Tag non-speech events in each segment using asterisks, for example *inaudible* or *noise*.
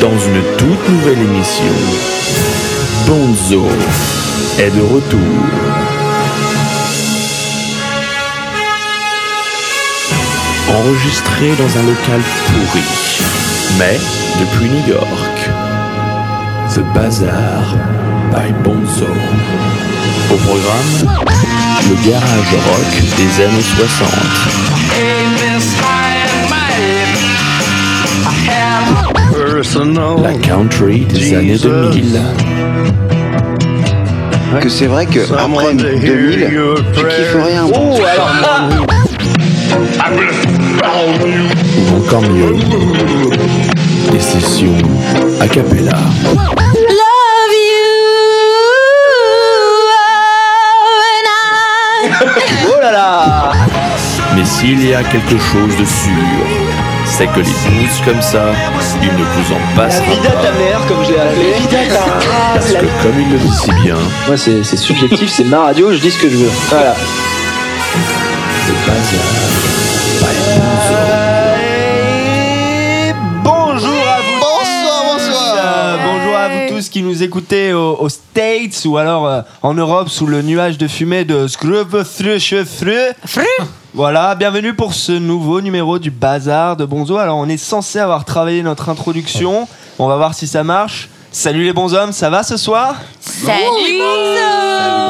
Dans une toute nouvelle émission, Bonzo est de retour. Enregistré dans un local pourri, mais depuis New York. The Bazaar by Bonzo. Au programme, le garage rock des années 60. La country des années 2000. Que c'est vrai que après 2000, tu kiffes rien. Ou encore mieux, des sessions a cappella. love you. And I *laughs* Oh là là. Mais s'il y a quelque chose de sûr, c'est que les blues comme ça, il ne vous en La passera vida ta pas. mère, comme je l'ai appelé. Parce que comme il le dit si bien, Moi, c'est c'est subjectif, c'est ma radio, je dis ce que je veux. Voilà. le bazar qui nous écoutez au- aux States ou alors euh, en Europe sous le nuage de fumée de Scrubfruchefru. Voilà, bienvenue pour ce nouveau numéro du Bazar de Bonzo. Alors on est censé avoir travaillé notre introduction. On va voir si ça marche. Salut les bons hommes, ça va ce soir? Salut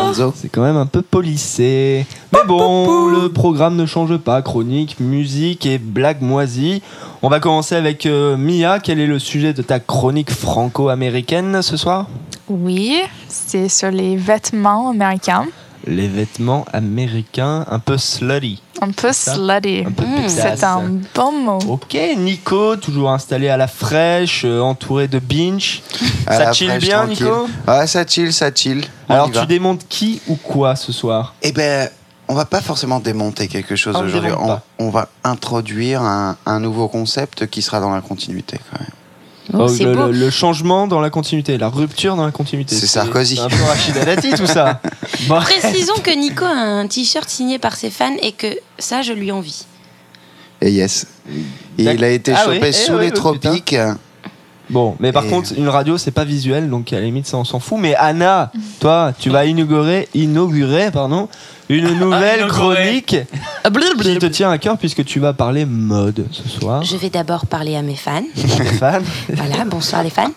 Bonzo. C'est quand même un peu polissé. Mais bon, le programme ne change pas. Chronique, musique et blagues moisies. On va commencer avec euh, Mia. Quel est le sujet de ta chronique franco-américaine ce soir? Oui, c'est sur les vêtements américains. Les vêtements américains un peu slutty. Un peu slutty. un peu Mm, pétasse. C'est un bon mot. Ok, Nico, toujours installé à la fraîche, euh, entouré de binge. *laughs* À ça chill fraîche, bien, tranquille. Nico Ouais, ça chill, ça chill. On Alors, va. tu démontes qui ou quoi ce soir? Eh ben, on va pas forcément démonter quelque chose Ah, aujourd'hui. on va introduire un, un nouveau concept qui sera dans la continuité quand même. Oh, Oh, le, beau. le- le changement dans la continuité, la rupture dans la continuité. C'est Sarkozy. C'est un peu Rachida Dati tout ça. *laughs* Bon. Précisons que Nico a un t-shirt signé par ses fans et que ça, je lui envie. Et yes. Et il a été Ah chopé oui, eh sous oui, les oui, tropiques. Bon, mais par Et- contre, une radio, c'est pas visuel, donc à la limite, ça, on s'en fout. Mais Anna, *laughs* toi, tu vas inaugurer, inaugurer pardon, une nouvelle chronique qui te tient à cœur puisque tu vas parler mode ce soir. Je vais d'abord parler à mes fans. *laughs* Fan. *laughs* Voilà, bonsoir les fans.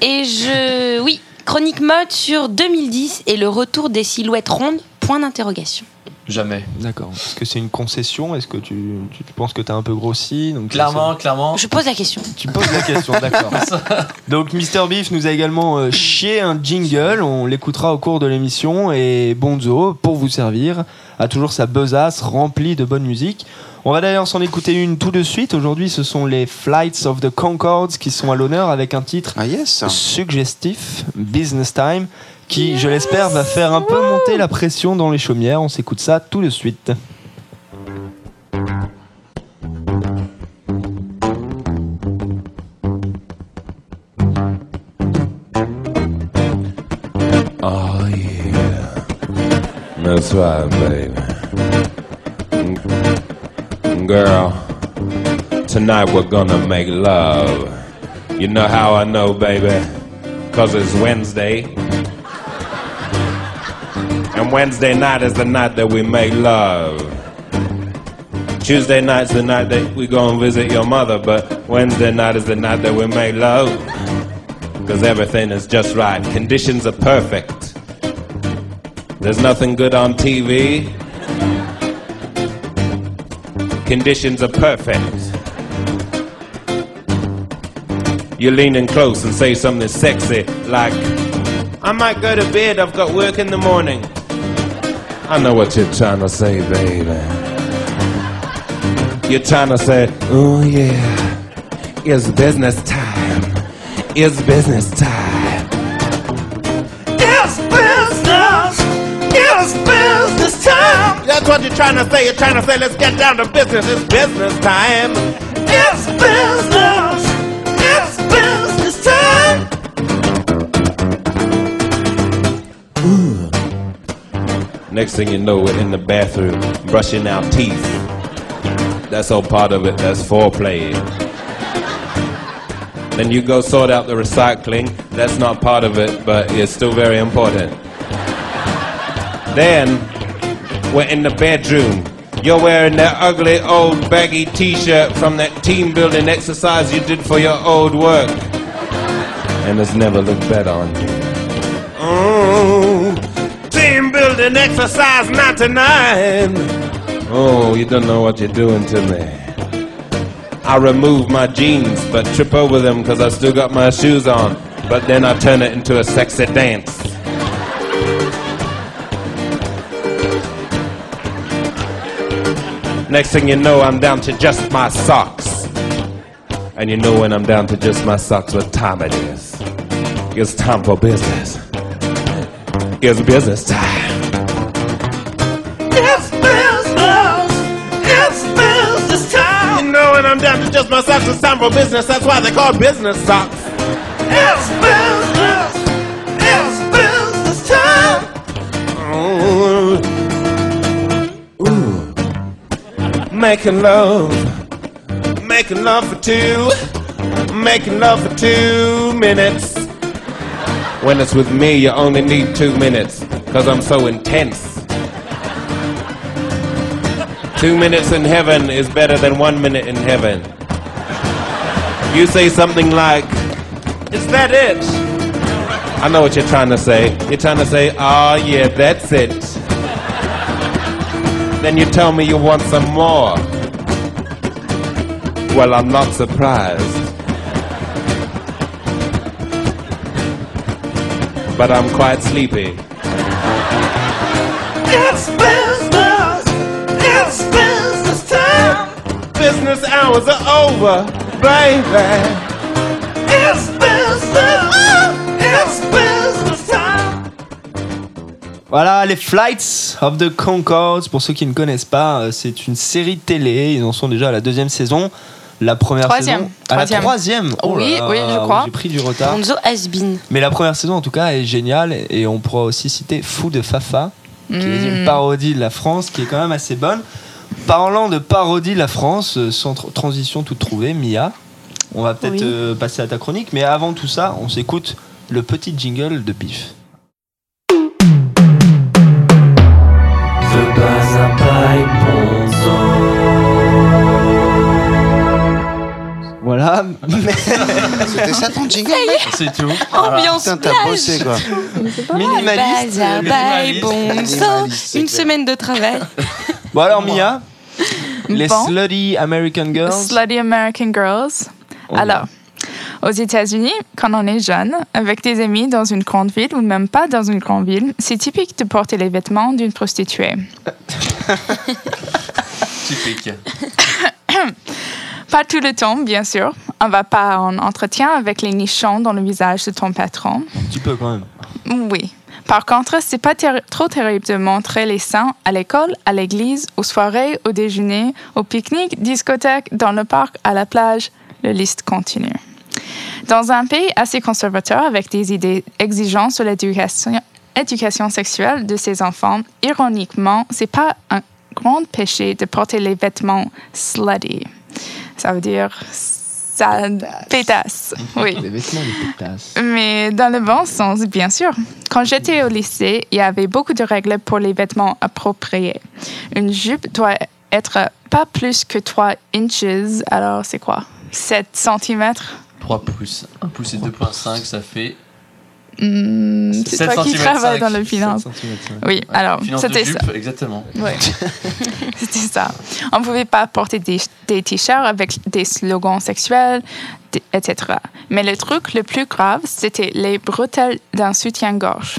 Et je. Oui, chronique mode sur 2010 et le retour des silhouettes rondes, point d'interrogation. Jamais. D'accord. Est-ce que c'est une concession? Est-ce que tu, tu, tu penses que t'as un peu grossi? Donc Clairement, clairement. Je pose la question. Tu poses la question, d'accord. *laughs* Donc Mr Beef nous a également euh, chié un jingle, on l'écoutera au cours de l'émission et Bonzo, pour vous servir, a toujours sa besace remplie de bonne musique. On va d'ailleurs s'en écouter une tout de suite. Aujourd'hui, ce sont les Flights of the Concords qui sont à l'honneur avec un titre Ah yes. suggestif, Business Time, qui, je l'espère, va faire un peu monter la pression dans les chaumières. On s'écoute ça tout de suite. Oh that's Girl, tonight we're gonna make love. You know how I know, baby? Cause it's Wednesday. Wednesday night is the night that we make love. Tuesday night's the night that we go and visit your mother, but Wednesday night is the night that we make love. Cause everything is just right. Conditions are perfect. There's nothing good on TV. Conditions are perfect. You're leaning close and say something sexy like, I might go to bed, I've got work in the morning. I know what you're trying to say, baby. You're trying to say, oh yeah, it's business time. It's business time. It's business. It's business time. That's what you're trying to say. You're trying to say, let's get down to business. It's business time. It's business. Next thing you know, we're in the bathroom brushing our teeth. That's all part of it. That's foreplay. Then you go sort out the recycling. That's not part of it, but it's still very important. Then we're in the bedroom. You're wearing that ugly old baggy t-shirt from that team building exercise you did for your old work. And it's never looked better on you. Building exercise 99. Oh, you don't know what you're doing to me. I remove my jeans, but trip over them because I still got my shoes on. But then I turn it into a sexy dance. Next thing you know, I'm down to just my socks. And you know when I'm down to just my socks, what time it is. It's time for business. It's business time. Down to time for business. That's why they call business socks. It's business. It's business time. Ooh. Ooh. Making love. Making love for two. Making love for two minutes. When it's with me, you only need two minutes. Cause I'm so intense. Two minutes in heaven is better than one minute in heaven. You say something like, Is that it? I know what you're trying to say. You're trying to say, Oh, yeah, that's it. Then you tell me you want some more. Well, I'm not surprised. But I'm quite sleepy. It's business! It's business time! Business hours are over, baby! It's business! It's business time! Voilà, les Flights of the Concords, pour ceux qui ne connaissent pas, euh, c'est une série télé. Ils en sont déjà à la deuxième saison. La première Troisième. saison. À la Troisième. Oh Oui, là, oui, je crois. J'ai pris du retard. Bonzo Has-Been. Mais la première saison, en tout cas, est géniale. Et on pourra aussi citer Fou de Fafa, qui est Mm. une parodie de la France, qui est quand même assez bonne. Parlant de parodie de la France, euh, sans tr- transition toute trouvée, Mia, on va peut-être Oui. euh, passer à ta chronique. Mais avant tout ça, on s'écoute le petit jingle de Pif. Voilà, mais *laughs* C'était ça ton jingle c'est tout. Ambiance Putain, t'as bossé quoi. *laughs* Minimaliste. Minimaliste. Une semaine de travail. *laughs* Bon alors Mia, les Bon. Slutty American Girls. Slutty American Girls. Oh Alors, aux États-Unis, quand on est jeune, avec des amis dans une grande ville ou même pas dans une grande ville, c'est typique de porter les vêtements d'une prostituée. *laughs* Typique. Pas tout le temps, bien sûr. On va pas en entretien avec les nichons dans le visage de ton patron. Un petit peu quand même. Oui. Par contre, c'est pas trop terrible de montrer les seins à l'école, à l'église, aux soirées, au déjeuner, au pique-nique, discothèque, dans le parc, à la plage. La liste continue. Dans un pays assez conservateur avec des idées exigeantes sur l'éducation éducation sexuelle de ses enfants, ironiquement, c'est pas un grand péché de porter les vêtements slutty. Ça veut dire ça pétasse. *laughs* Oui. Les vêtements. Mais dans le bon sens, bien sûr. Quand j'étais au lycée, il y avait beaucoup de règles pour les vêtements appropriés. Une jupe doit être pas plus que 3 inches, alors c'est quoi? 7 cm 3 plus 1 plus c'est 2.5, ça fait. C'est 7 toi qui travailles dans le finance. 7 centimètres, Oui, alors c'était ça. exactement. Ouais. *laughs* *laughs* C'était ça. On ne pouvait pas porter des, des t-shirts avec des slogans sexuels, etc. Mais le truc le plus grave, c'était les bretelles d'un soutien-gorge.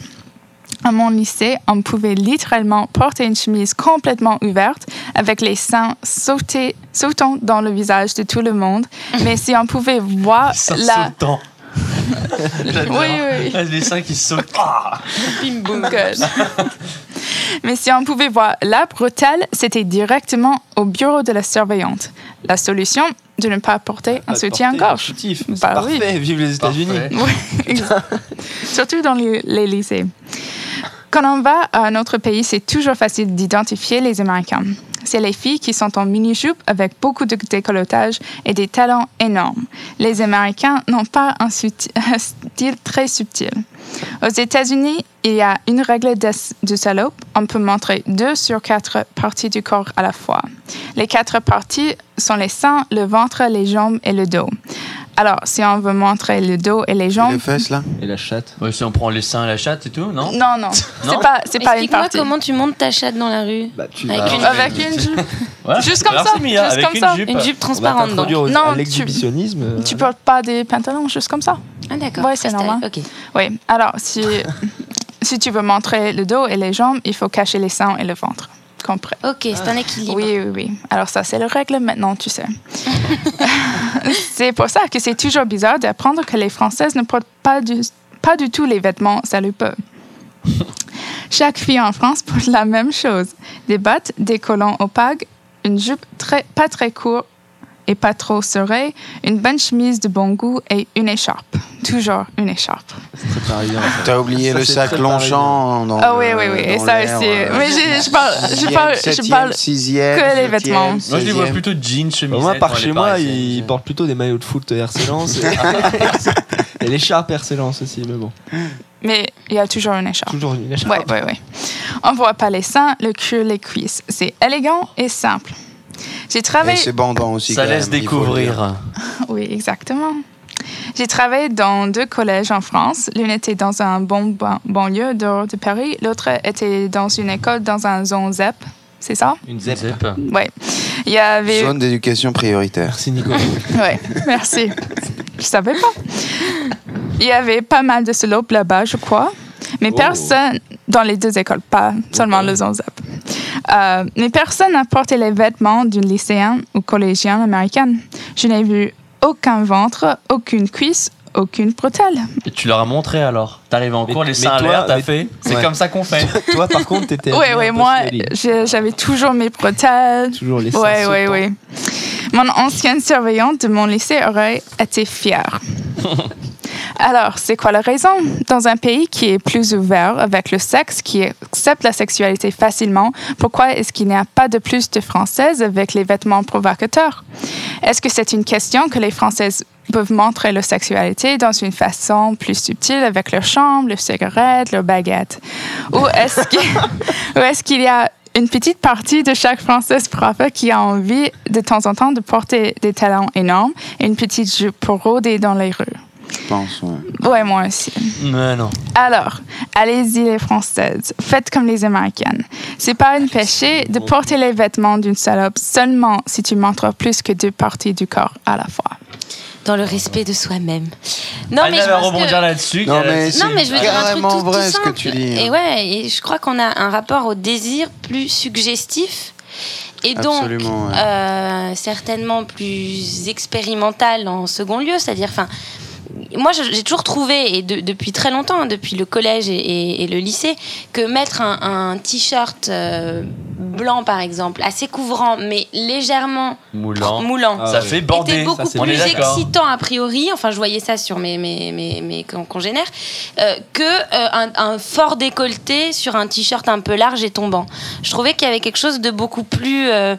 À mon lycée, on pouvait littéralement porter une chemise complètement ouverte avec les seins sautés, sautant dans le visage de tout le monde. Mais si on pouvait voir la... sautant. J'adore. Oui, oui. Ah, Les seins qui sautent. Ah Good. Mais si on pouvait voir la bretelle, c'était directement au bureau de la surveillante. La solution de ne pas porter un Pas soutien-gorge. un. C'est Bah oui. parfait, vive les États-Unis. Oui, surtout dans les, les lycées. Quand on va à un autre pays, c'est toujours facile d'identifier les Américains. C'est les filles qui sont en mini-jupe avec beaucoup de décolletage et des talons énormes. Les Américains n'ont pas un, *laughs* style très subtil. Aux États-Unis, il y a une règle de salope. On peut montrer deux sur quatre parties du corps à la fois. Les quatre parties sont les seins, le ventre, les jambes et le dos. Alors, si on veut montrer le dos et les jambes, Les fesses là Et la chatte. Ouais, si on prend les seins, la chatte et tout, non? Non, non, *laughs* c'est Non? pas, c'est pas une Explique-moi partie. comment tu montes ta chatte dans la rue. Bah, tu Avec une- ouais. Avec une jupe. Voilà. Juste comme Alors, ça, Mia, juste avec comme une ça. jupe. Une jupe On va transparente donc. Non, tu- l'exhibitionnisme. euh, Tu portes pas des pantalons juste comme ça. Ah d'accord. Ouais, c'est normal. Ok. Oui. Alors, si, *laughs* si tu veux montrer le dos et les jambes, il faut cacher les seins et le ventre. Ok, c'est un équilibre. Oui, oui, oui. Alors ça, c'est la règle maintenant, tu sais. *laughs* c'est pour ça que c'est toujours bizarre d'apprendre que les Françaises ne portent pas du, pas du tout les vêtements salupeux. Chaque fille en France porte la même chose. Des bottes, des collants opaques, une jupe très, pas très courte et pas trop serrée, une bonne chemise de bon goût et une écharpe. *laughs* Toujours une écharpe. C'est très parisien. ça. T'as oublié Ça, le sac Longchamp dans Ah oui, oui, oui. Et ça aussi. euh, Mais je, je parle, je parle, je parle sixième, que les vêtements. Moi, je les vois plutôt jeans, chemise. Bah, moi, par chez moi, ils portent plutôt des maillots de foot RC Lens. Et, *laughs* l'écharpe RC Lens aussi, mais bon. Mais il y a toujours une écharpe. Toujours une écharpe. Oui, oui, oui. On voit pas les seins, le cul, les cuisses. C'est élégant et simple. J'ai Et travaillé. c'est bandant aussi. Ça laisse même, découvrir. Oui, exactement. J'ai travaillé dans deux collèges en France. L'une était dans un bon ban- banlieue dehors de Paris. L'autre était dans une école dans un zone ZEP. C'est ça? Une zep. Zep. Oui. Il y avait. Zone d'éducation prioritaire. Merci Nicolas. *laughs* Oui, merci. Je savais pas. Il y avait pas mal de slopes là-bas, je crois. Mais Oh. personne, dans les deux écoles, pas seulement le Zonzap. Euh, mais personne n'a porté les vêtements d'une lycéenne ou collégienne américaine. Je n'ai vu aucun ventre, aucune cuisse, aucune bretelle. Et tu leur as montré alors T'arrives en Mais- cours, les seins à l'air, t'as fait C'est Ouais. comme ça qu'on fait. *laughs* Toi, par contre, t'étais. Oui, oui, moi, j'avais toujours mes bretelles. Toujours les seins Oui, oui, oui. Mon ancienne surveillante de mon lycée aurait été fière. *laughs* Alors, c'est quoi la raison? Dans un pays qui est plus ouvert avec le sexe, qui accepte la sexualité facilement, pourquoi est-ce qu'il n'y a pas de plus de Françaises avec les vêtements provocateurs? Est-ce que c'est une question que les Françaises peuvent montrer leur sexualité dans une façon plus subtile avec leur chambre, leurs cigarettes, leurs baguettes? *laughs* Ou est-ce qu'il y a une petite partie de chaque Française propre qui a envie de temps en temps de porter des talons énormes et une petite jupe pour rôder dans les rues? Je pense. ouais. Ouais, moi aussi. Mais non. Alors, allez-y les Françaises, faites comme les Américaines. C'est pas un péché de porter les vêtements d'une salope seulement si tu montres plus que deux parties du corps à la fois. Dans le respect de soi-même. Non, Anna mais je va rebondir que... là-dessus. Non, mais Non, mais je veux C'est dire un truc carrément tout, vrai, tout ce que simple. tu dis, Et ouais, et je crois qu'on a un rapport au désir plus suggestif et donc ouais. euh, certainement plus expérimental en second lieu. C'est-à-dire, enfin, moi j'ai toujours trouvé, et de- depuis très longtemps, hein, depuis le collège et, et- et le lycée, que mettre un, un t-shirt euh, blanc par exemple, assez couvrant, mais légèrement Moulant. moulant, Ah Ça fait bander. était beaucoup plus excitant a priori, enfin je voyais ça sur mes, mes, mes, mes con- congénères, euh, que euh, un, un fort décolleté sur un t-shirt un peu large et tombant. Je trouvais qu'il y avait quelque chose de beaucoup plus euh,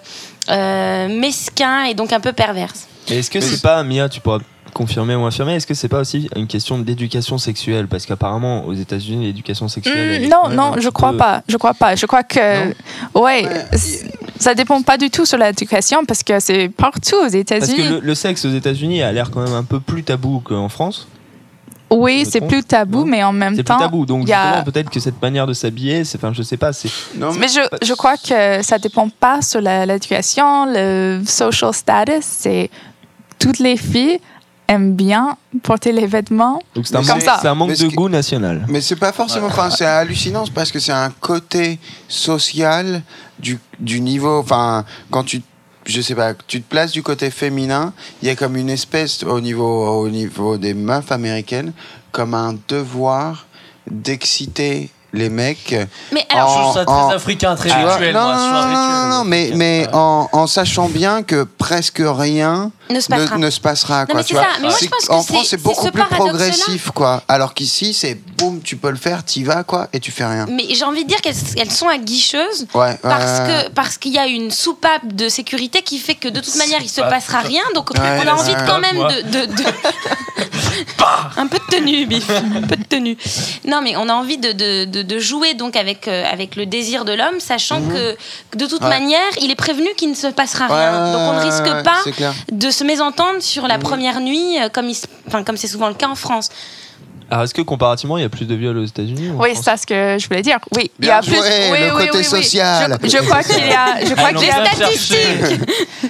euh, mesquin et donc un peu perverse. Est-ce que c'est- pas, Mia, tu pourras confirmer ou infirmer, est-ce que c'est pas aussi une question d'éducation sexuelle? Parce qu'apparemment, aux États-Unis, l'éducation sexuelle. non, non, je crois peu- pas. Je crois pas. Je crois que, ouais, Ouais, ça dépend pas du tout sur l'éducation parce que c'est partout aux Parce que États-Unis. le, le sexe aux États-Unis a l'air quand même un peu plus tabou qu'en France. Oui, c'est plus tabou, Non? mais en même C'est temps. plus tabou. Donc, a- peut-être que cette manière de s'habiller, c'est, enfin, je sais pas, c'est. Non, Mais je, je crois que ça dépend pas sur l'éducation, le social status. C'est toutes les filles aiment bien porter les vêtements. Donc, c'est un, Comme ça. c'est un manque de goût national. Mais c'est pas forcément. Enfin, c'est hallucinant parce que c'est un côté social du, du niveau. Enfin, quand tu. Je sais pas, tu te places du côté féminin, il y a comme une espèce au niveau, au niveau des meufs américaines, comme un devoir d'exciter les mecs. Mais Je alors, En- trouve ça très en- africain, très rituel. non, moi, non, non, rituel. non, non, mais, mais en, en sachant bien que presque rien ne se passera. ne, ne se passera. Quoi, mais tu c'est vois. ça. Mais moi, je pense que France, c'est- beaucoup ce plus progressif, quoi. Alors qu'ici, c'est boum, tu peux le faire, t'y vas, quoi, et tu fais rien. mais j'ai envie de dire qu'elles elles sont aguicheuses Ouais, parce ouais. que parce qu'il y a une soupape de sécurité qui fait que de toute manière il se pas- passera rien donc Ouais, on a envie quand même de- *laughs* un peu de tenue Biff un peu de tenue. Non mais on a envie de, de, de- de jouer donc avec euh, avec le désir de l'homme sachant que que de toute Mhm. Ouais. manière il est prévenu qu'il ne se passera Ouais, rien donc on ne risque ouais, pas de se mésentendre sur la première nuit euh, il comme c'est souvent le cas en France Alors, est-ce que comparativement, il y a plus de viols aux États-Unis Oui, c'est ça ce que je voulais dire. Oui, il y a plus. oui, le oui, côté oui, oui. social. Je, je crois qu'il y a, je crois Allons, *laughs* qu'il y a statistiques.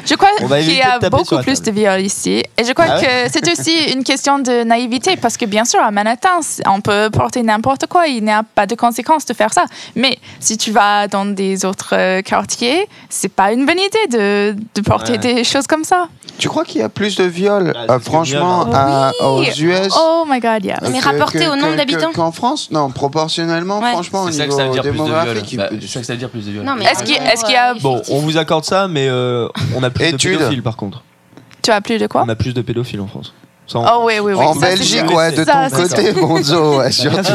Je crois qu'il y a beaucoup plus de viols ici. Et je crois Ah que c'est aussi une question de naïveté parce que bien sûr, à Manhattan, on peut porter n'importe quoi. Il n'y a pas de conséquences de faire ça. Mais si tu vas dans des autres euh, quartiers, c'est pas une bonne idée de, de porter Ouais. des choses comme ça. Tu crois qu'il y a plus de viols, Bah, euh, franchement, viols, à- aux Oui. US Oh my God. Mais que- rapporté que- au nombre que- d'habitants Qu'en France Non, proportionnellement, Ouais. franchement, au C'est ça que ça veut niveau dire plus de viols. démographique. Bah, C'est ça que ça veut dire plus de viols. non mais Est-ce qu'il- est-ce qu'il y a- Bon, on vous accorde ça, mais euh, on a plus Études. de pédophiles par contre. Tu as plus de quoi On a plus de pédophiles en France. Ça, on- Oh oui, oui, oui. en ça, Belgique, ouais, de Ça, ton côté, Bonzo, ouais, surtout.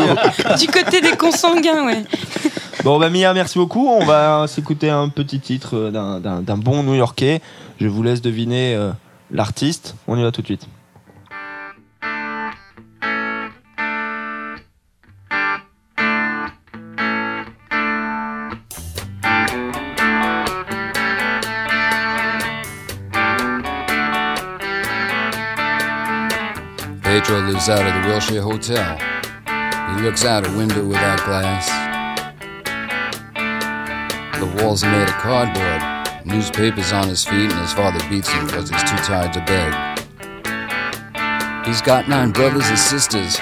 du côté des consanguins ouais Bon, bah Mia, merci beaucoup. On va s'écouter un petit titre euh, d'un- d'un d'un bon New-Yorkais. Je vous laisse deviner euh, l'artiste. On y va tout de suite. Pedro lives out of the Wilshire Hotel. He looks out a window without glass. The walls are made of cardboard. Newspapers on his feet, and his father beats him because he's too tired to beg. He's got nine brothers and sisters.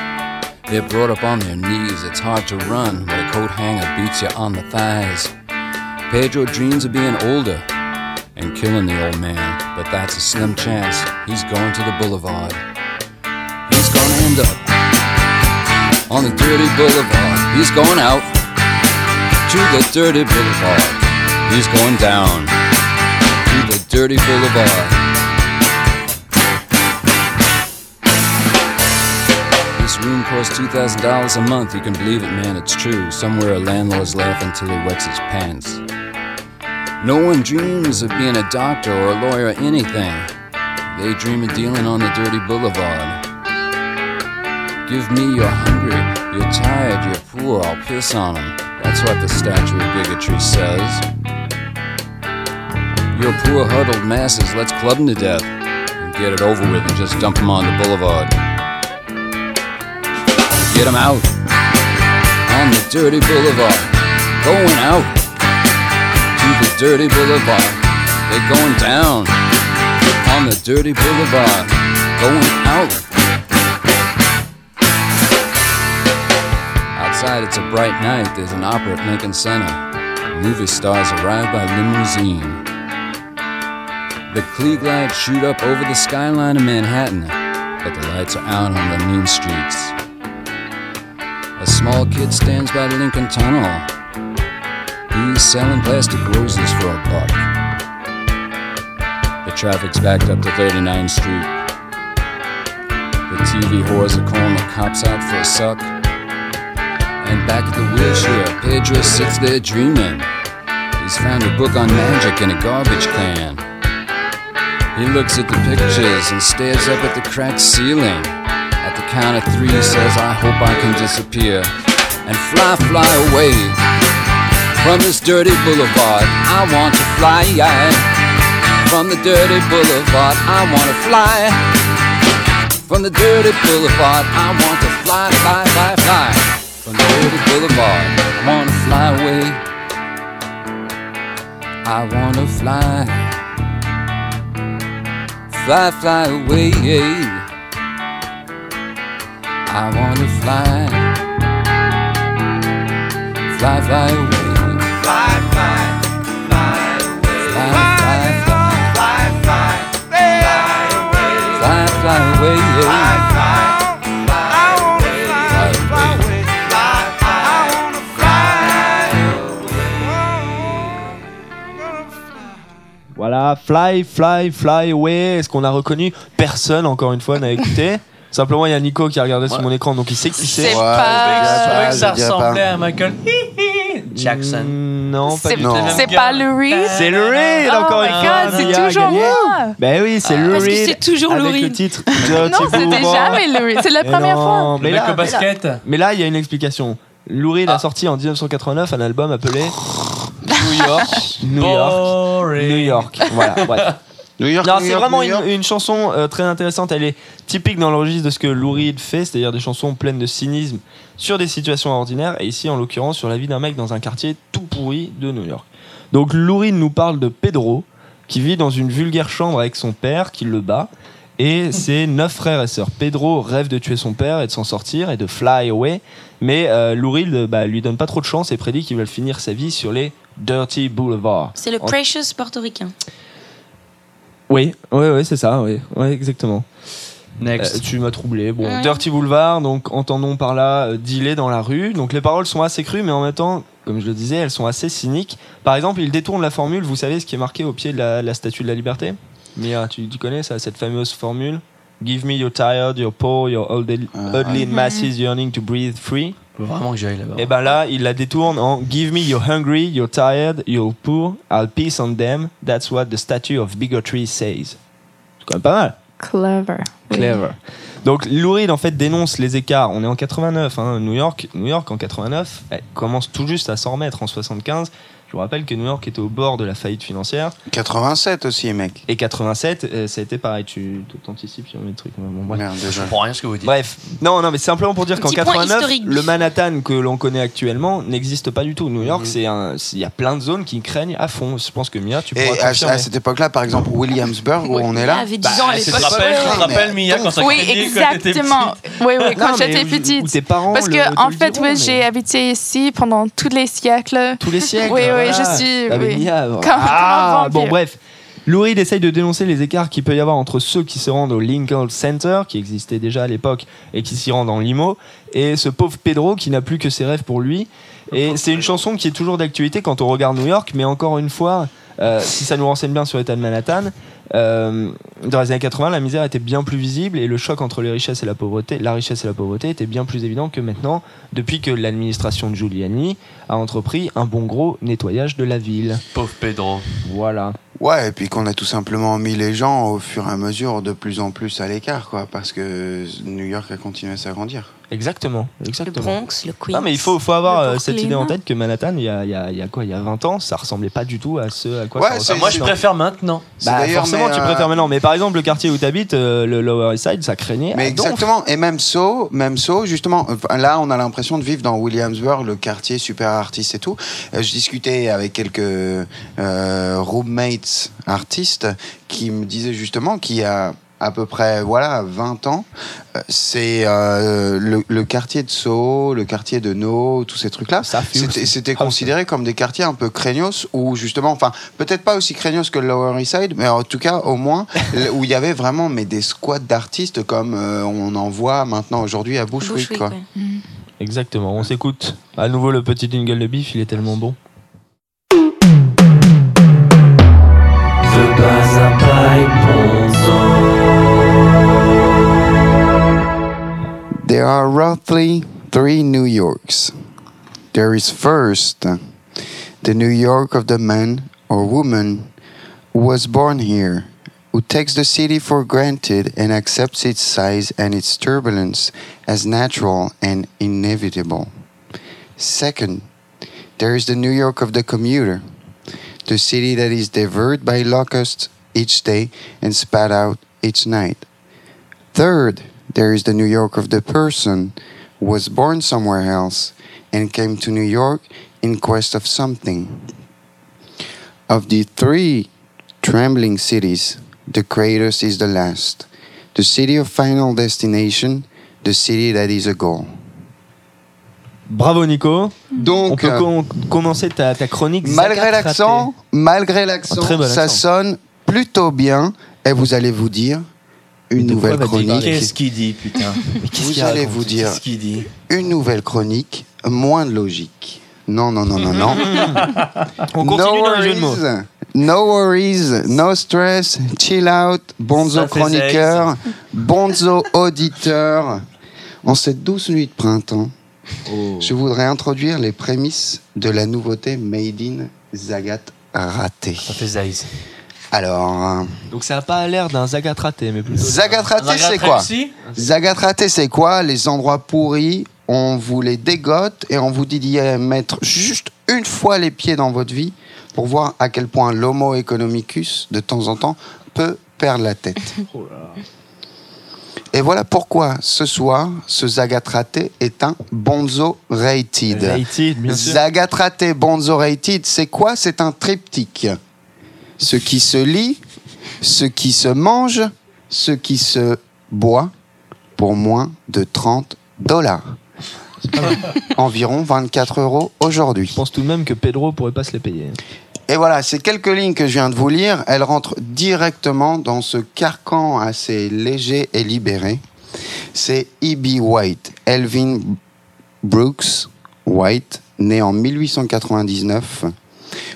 They're brought up on their knees. It's hard to run when a coat hanger beats you on the thighs. Pedro dreams of being older and killing the old man, but that's a slim chance. He's going to the boulevard. He's up on the dirty boulevard. He's going out to the dirty boulevard. He's going down to the dirty boulevard. This room costs $2,000 a month. You can believe it, man, it's true. Somewhere a landlord's laughing till he wets his pants. No one dreams of being a doctor or a lawyer or anything. They dream of dealing on the dirty boulevard. Give me you're hungry, you're tired, you're poor, I'll piss on 'em. That's what the statue of bigotry says. Your poor huddled masses, let's club 'em to death and get it over with and just dump 'em on the boulevard. Get 'em out on the dirty boulevard. Going out to the dirty boulevard. They're going down on the dirty boulevard. Night. There's an opera at Lincoln Center. Movie stars arrive by limousine. The Klieg lights shoot up over the skyline of Manhattan, but the lights are out on the mean streets. A small kid stands by the Lincoln Tunnel. He's selling plastic roses for a buck. The traffic's backed up to 39th Street. The TV whores are calling the cops out for a suck. And back at the wheelchair, Pedro sits there dreaming. He's found a book on magic in a garbage can. He looks at the pictures and stares up at the cracked ceiling. At the count of three, he says, I hope I can disappear and fly, fly away from this dirty boulevard. I want to fly from the dirty boulevard. I want to fly from the dirty boulevard. I want to fly, fly, fly, fly the boulevard. I want to fly away. I want to fly, fly, fly away. I want to fly, fly, fly away. Fly, fly, fly away. Fly, fly, fly, fly, fly, fly, fly away. Fly. Fly away. Voilà, Fly, Fly, Fly Away. Est-ce qu'on a reconnu Personne, encore une fois, n'a écouté. *laughs* Simplement, il y a Nico qui a regardé sur mon écran, donc il sait qui c'est. C'est Ouais, pas. ça ressemblait à Michael Jackson. Mm, Non, pas C'est pas Lou Reed. C'est Lou Reed, Oh encore my une god, fois. c'est toujours moi. Ben oui, c'est Lou Parce que Reed. c'est toujours Lou avec le Reed. titre Non, c'était jamais Lou Reed. C'est la première fois. Mais Le là, basket. mais il y a une explication. Lou Reed a Ah. sorti en 1989 un album appelé New York. New York. New York. Voilà, bref. New York, Non, New c'est York, vraiment New York. une, une chanson euh, très intéressante. Elle est typique dans le registre de ce que Lou Reed fait, c'est-à-dire des chansons pleines de cynisme sur des situations ordinaires, et ici en l'occurrence sur la vie d'un mec dans un quartier tout pourri de New York. Donc Lou Reed nous parle de Pedro, qui vit dans une vulgaire chambre avec son père, qui le bat, et ses *laughs* neuf frères et sœurs. Pedro rêve de tuer son père et de s'en sortir et de fly away, mais euh, Lou Reed bah, lui donne pas trop de chance et prédit qu'il va finir sa vie sur les Dirty Boulevards. C'est le Precious portoricain. Oui, oui, oui, c'est ça, oui, oui, exactement. Next. Euh, tu m'as troublé. Bon, Ouais. Dirty Boulevard, donc entendons par là euh, dealer dans la rue. Donc les paroles sont assez crues, mais en même temps, comme je le disais, elles sont assez cyniques. Par exemple, il détourne la formule. Vous savez ce qui est marqué au pied de la, la statue de la liberté? Mia, tu, tu connais ça, cette fameuse formule? Give me your tired, your poor, your Ah, oldly Mhm. masses yearning to breathe free. Faut vraiment que j'aille là-bas. Et ben là, il la détourne en Give me your hungry, your tired, your poor, I'll peace on them. That's what the statue of bigotry says. C'est quand même pas mal. Clever. Oui. Clever. Donc Lou Reed en fait dénonce les écarts. On est en 89, hein. New York, New York en 89, elle commence tout juste à s'en remettre en 75. Je vous rappelle que New York était au bord de la faillite financière. 87 aussi, mec. Et 87, euh, ça a été pareil. Tu t'anticipes sur mes trucs. Bon, bref. Merde, déjà. Je comprends rien à ce que vous dites. Bref, non, non, mais c'est simplement pour dire qu'en petit point 89, historique. le Manhattan que l'on connaît actuellement n'existe pas du tout. New York, Mhm. c'est un, il y a plein de zones qui craignent à fond. Je pense que Mia, tu Et pourras à, confirmer. à cette époque-là, par exemple, Williamsburg, où on est là, avait 10 Bah, ans à tu te l'époque. rappelles, tu te Ouais, rappelles, mais Mia, quand ça Oui, craignait quand t'étais exactement. Oui, oui, quand Non, mais j'étais petite. tes parents Parce le- que, en fait, diront, oui, mais- j'ai habité ici pendant tous les siècles. tous les siècles. Oui, oui, voilà. je suis- oui. Comme- ah, comme un vampire. bon, bref. Lou Reed essaye de dénoncer les écarts qu'il peut y avoir entre ceux qui se rendent au Lincoln Center, qui existait déjà à l'époque, et qui s'y rendent en limo, et ce pauvre Pedro qui n'a plus que ses rêves pour lui. Et c'est une chanson qui est toujours d'actualité quand on regarde New York, mais encore une fois, euh, si ça nous renseigne bien sur l'état de Manhattan, euh, dans les années 80, la misère était bien plus visible et le choc entre les richesses et la pauvreté, la richesse et la pauvreté était bien plus évident que maintenant, depuis que l'administration de Giuliani a entrepris un bon gros nettoyage de la ville. Pauvre Pedro. Voilà. Ouais, et puis qu'on a tout simplement mis les gens au fur et à mesure de plus en plus à l'écart, quoi, parce que New York a continué à s'agrandir. Exactement. Le Exactement. Bronx, le Queens. Non mais il faut, faut avoir Le euh, cette idée en tête que Manhattan, il y a, il y a- il y a quoi Il y a 20 ans, ça ressemblait pas du tout à ce à quoi Ouais, ça moi, je préfère maintenant. C'est Bah, forcément, mais, tu euh, préfères maintenant. Mais par exemple, le quartier où tu habites, le Lower East Side, ça craignait. Mais donf. exactement, et même So, même So, justement, là on a l'impression de vivre dans Williamsburg, le quartier super artiste et tout. Euh, je discutais avec quelques euh, artistes qui me disaient justement qu'il y a à peu près voilà 20 ans, euh, c'est euh, le, le quartier de So, le quartier de No, tous ces trucs-là. Ça fuse. C'était Ah, considéré comme des quartiers un peu craignos où justement, enfin peut-être pas aussi craignos que le Lower East Side, mais en tout cas au moins *laughs* où il y avait vraiment mais des squads d'artistes comme euh, on en voit maintenant aujourd'hui à Bushwick. Bushwick, quoi. ouais. Exactement. On s'écoute. À nouveau, le petit jingle de bif, il est tellement bon. There are roughly three New Yorks. There is first the New York of the man or woman who was born here, who takes the city for granted and accepts its size and its turbulence as natural and inevitable. Second, there is the New York of the commuter, the city that is devoured by locusts each day and spat out each night. Third, there is the New York of the person who was born somewhere else and came to New York in quest of something. Of the three trembling cities, the greatest is the last, the city of final destination, the city that is a goal. Bravo Nico. Donc, On peut euh, com- commencer ta, ta chronique. malgré l'accent, malgré l'accent, bon ça accent. sonne plutôt bien. Et vous allez vous dire une nouvelle chronique. Qu'est-ce qu'il dit, putain *laughs* Vous allez vous dire Qu'est-ce qu'il dit une nouvelle chronique moins logique. Non, non, non, non, non. *laughs* On continue no dans les jeux de mots. worries, No worries, no stress, chill out, bonzo Ça chroniqueur, bonzo auditeur. En cette douce nuit de printemps, Oh. je voudrais introduire les prémices de la nouveauté Made in Zagat Raté. Ça fait Zaïs. Alors, Donc ça n'a pas l'air d'un Zagat raté, mais plutôt. Zagat Raté, c'est quoi Zagat Raté, c'est quoi Les endroits pourris, on vous les dégote et on vous dit d'y mettre juste une fois les pieds dans votre vie pour voir à quel point l'homo economicus, de temps en temps, peut perdre la tête. Et voilà pourquoi ce soir, ce Zagat Raté est un Bonzo Rated. Rated, bien sûr. Zagat Raté Bonzo Rated, c'est quoi? C'est un triptyque. Ce qui se lit, ce qui se mange, ce qui se boit pour moins de 30 dollars. Environ 24 euros aujourd'hui. Je pense tout de même que Pedro pourrait pas se les payer. Et voilà, ces quelques lignes que je viens de vous lire, elles rentrent directement dans ce carcan assez léger et libéré. C'est E.B. White, Elvin Brooks White, né en 1899.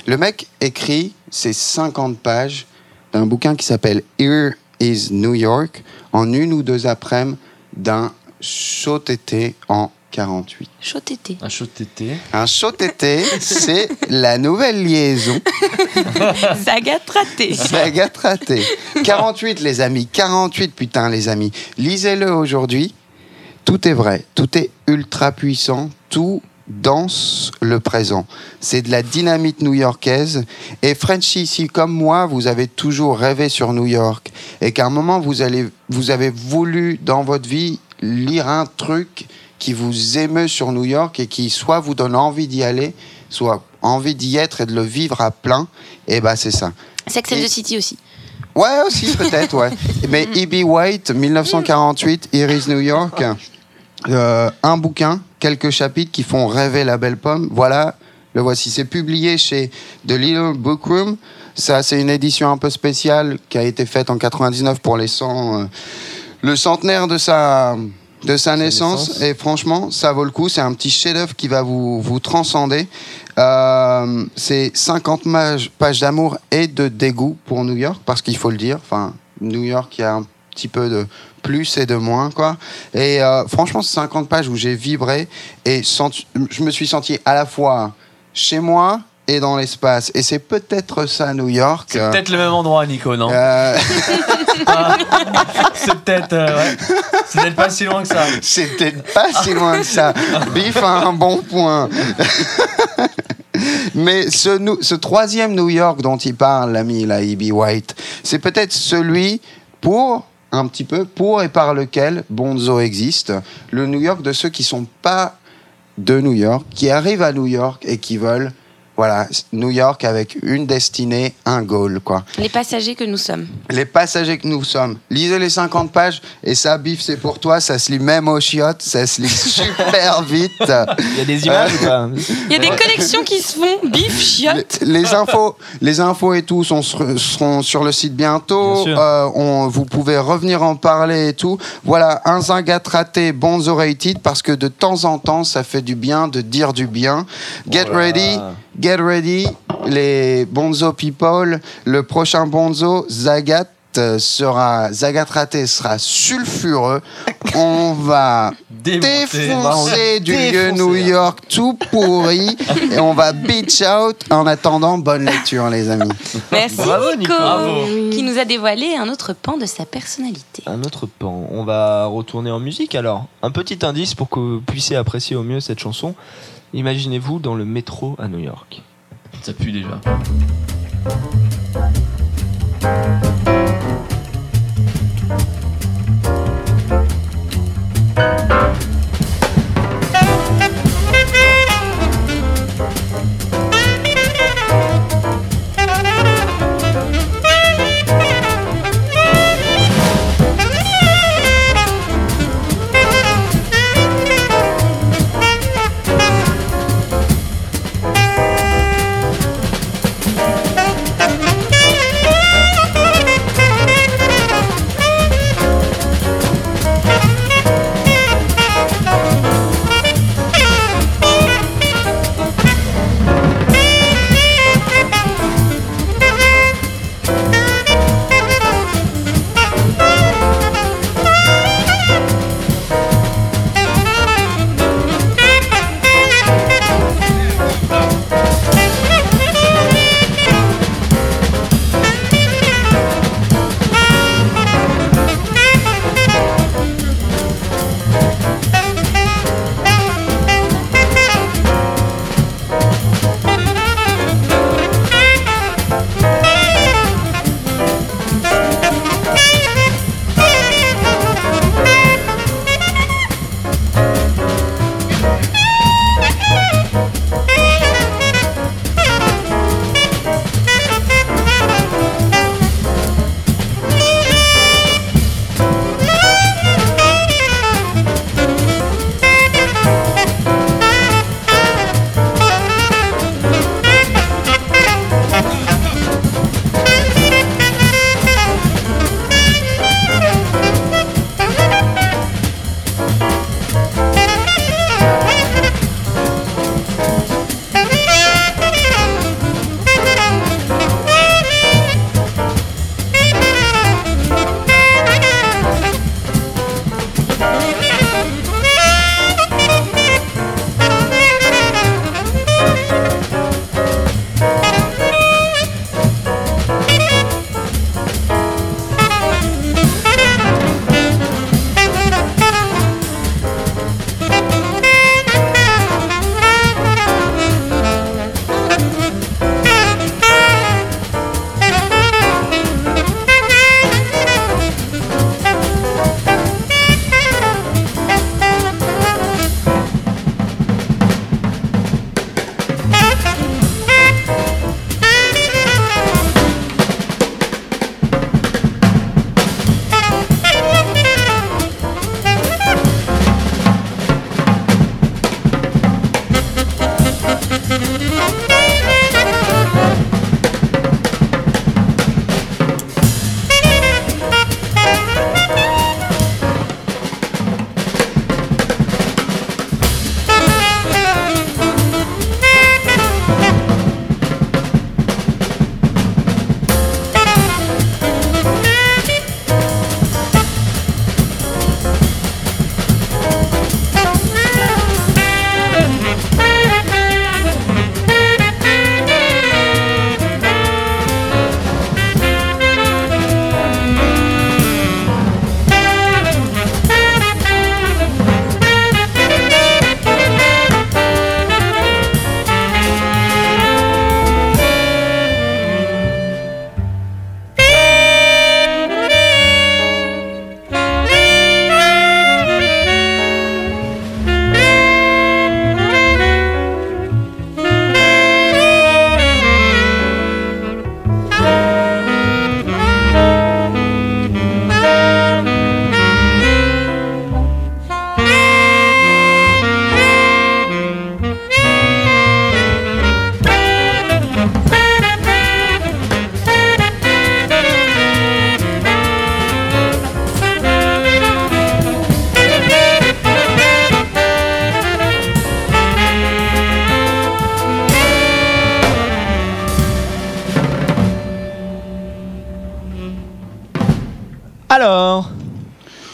Le mec écrit ces 50 pages d'un bouquin qui s'appelle Here is New York en une ou deux après-midi d'un chaud été en 48. Chaud tété. Un chaud tété. Un chaud été, c'est la nouvelle liaison Zagat *laughs* raté. Saga raté. 48, les amis. 48, putain, les amis. Lisez-le aujourd'hui. Tout est vrai. Tout est ultra puissant. Tout danse le présent. C'est de la dynamite new-yorkaise. Et Frenchy, si comme moi, vous avez toujours rêvé sur New York et qu'à un moment, vous, allez, vous avez voulu dans votre vie lire un truc qui vous émeut sur New York et qui soit vous donne envie d'y aller, soit envie d'y être et de le vivre à plein, et ben c'est ça. Sex and the City aussi. Ouais, aussi, peut-être, ouais. *laughs* Mais E.B. White, 1948, Iris New York, euh, un bouquin, quelques chapitres qui font rêver la belle pomme. Voilà, le voici. C'est publié chez The Little Book Room. Ça, c'est une édition un peu spéciale qui a été faite en 99 pour les 100, euh, le centenaire de sa, de sa naissance. naissance. Et franchement, ça vaut le coup. C'est un petit chef-d'œuvre qui va vous, vous transcender. Euh, c'est 50 pages, d'amour et de dégoût pour New York, parce qu'il faut le dire. Enfin, New York, il y a un petit peu de plus et de moins, quoi. Et euh, franchement, c'est 50 pages où j'ai vibré et senti- je me suis senti à la fois chez moi et dans l'espace. Et c'est peut-être ça, New York. C'est peut-être le même endroit, Nico, non Euh, *laughs* C'est peut-être. euh, ouais. C'est peut-être pas si loin que ça. C'est peut-être pas si loin que ça. Biff a un bon point. *laughs* Mais ce troisième New York dont il parle, l'ami, la E.B. White, c'est peut-être celui pour, un petit peu, pour et par lequel Bonzo existe. Le New York de ceux qui sont pas de New York, qui arrivent à New York et qui veulent, voilà, New York avec une destinée, un goal, quoi. Les passagers que nous sommes. Les passagers que nous sommes. Lisez les 50 pages et ça, bif, c'est pour toi. Ça se lit même aux chiottes. Ça se lit *laughs* super vite. Il y a des images ou pas Il y a des collections qui se font. Bif, chiotte. Les, les infos, les infos et tout sont, sur- seront sur le site bientôt. Bien. Euh, on, vous pouvez revenir en parler et tout. Voilà, un zingat raté, bonzo rated, parce que de temps en temps, ça fait du bien de dire du bien. Get Voilà. ready, get ready, les bonzo people. Le prochain bonzo, Zagat. euh, sera Zagat raté sera sulfureux. *laughs* On va défoncer du vieux New York tout pourri et on va beach out. En attendant, bonne lecture, les amis. Merci Bravo, Nico, Nico. Bravo. qui nous a dévoilé un autre pan de sa personnalité. Un autre pan. On va retourner en musique alors. Un petit indice pour que vous puissiez apprécier au mieux cette chanson. Imaginez-vous dans le métro à New York. Ça pue déjà.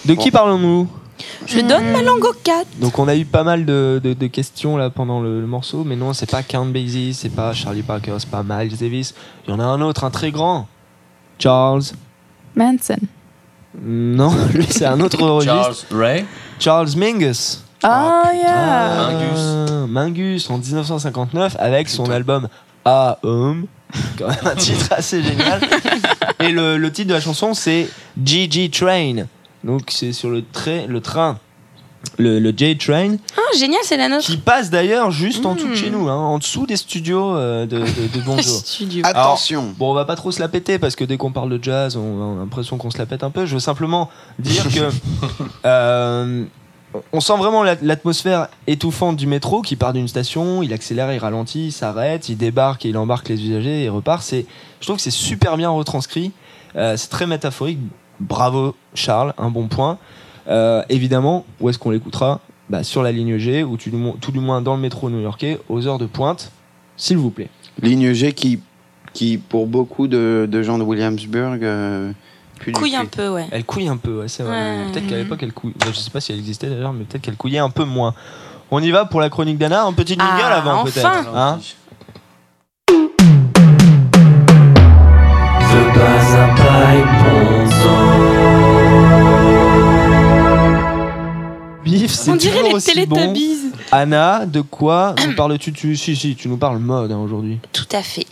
De qui parlons-nous? Je donne ma langue au 4. Donc on a eu pas mal de, de- de questions là pendant le, le morceau, mais non, c'est pas Count Basie, c'est pas Charlie Parker, c'est pas Miles Davis. Il y en a un autre, un très grand. Charles. Manson. Non, *laughs* lui c'est un autre registre. Charles Ray. Charles Mingus. Oh, yeah. Ah, Mingus en 1959 avec son album A Home. *laughs* Quand même un titre assez génial. *laughs* Et le, le titre de la chanson c'est GG Train. Donc c'est sur le, trai- le train. Le, le J Train. Ah, génial, c'est la nôtre. Qui passe d'ailleurs juste en dessous de Mm. chez nous, hein, en dessous des studios euh, de, de, de Bonjour. *laughs* Studio. Attention. Bon, on va pas trop se la péter parce que dès qu'on parle de jazz, on a l'impression qu'on se la pète un peu. Je veux simplement dire que *laughs* euh, on sent vraiment la- l'atmosphère étouffante du métro qui part d'une station, il accélère, il ralentit, il s'arrête, il débarque et il embarque les usagers et il repart. C'est, je trouve que c'est super bien retranscrit. Euh, c'est très métaphorique. Bravo Charles, un bon point. Euh, évidemment, où est-ce qu'on l'écoutera Bah, Sur la ligne G, ou tout du, mo- tout du moins dans le métro new-yorkais, aux heures de pointe, s'il vous plaît. Ligne G qui, qui pour beaucoup de, de gens de Williamsburg, euh, Couille un peu, ouais. Elle couille un peu, ouais, c'est vrai. Ouais. Peut-être qu'à l'époque, elle couille. bah, je sais pas si elle existait d'ailleurs, mais peut-être qu'elle couillait un peu moins. On y va pour la chronique d'Anna, un petit jingle Ah, avant enfin. peut-être. hein Bif, c'est On dirait toujours les aussi bon. Teletubbies. Anna, de quoi nous parles-tu tu, Si, si, tu nous parles mode hein, aujourd'hui. Tout à fait.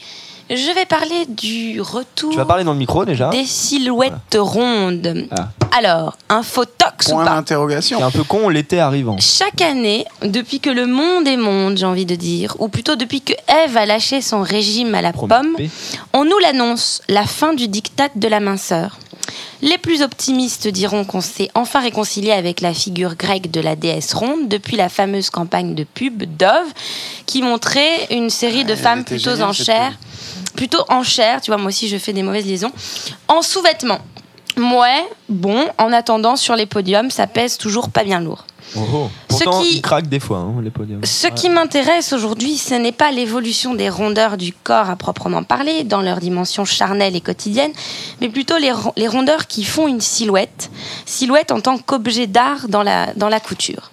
Je vais parler du retour Tu vas parler dans le micro déjà des silhouettes rondes. Ah. Alors, un photox ou Point pas d'interrogation. C'est un peu con l'été arrivant. Chaque année, depuis que le monde est monde, j'ai envie de dire, ou plutôt depuis que Ève a lâché son régime à la pomme, on nous l'annonce, la fin du diktat de la minceur. Les plus optimistes diront qu'on s'est enfin réconcilié avec la figure grecque de la déesse ronde depuis la fameuse campagne de pub Dove qui montrait une série de femmes plutôt en chair, plutôt en chair, tu vois, moi aussi je fais des mauvaises liaisons, en sous-vêtements. Ouais, bon, en attendant, sur les podiums, ça pèse toujours pas bien lourd. Oh, qui- des fois, hein, les podiums. Ce qui m'intéresse aujourd'hui, ce n'est pas l'évolution des rondeurs du corps à proprement parler, dans leur dimension charnelle et quotidienne, mais plutôt les, ro- les rondeurs qui font une silhouette, silhouette en tant qu'objet d'art dans la, dans la couture.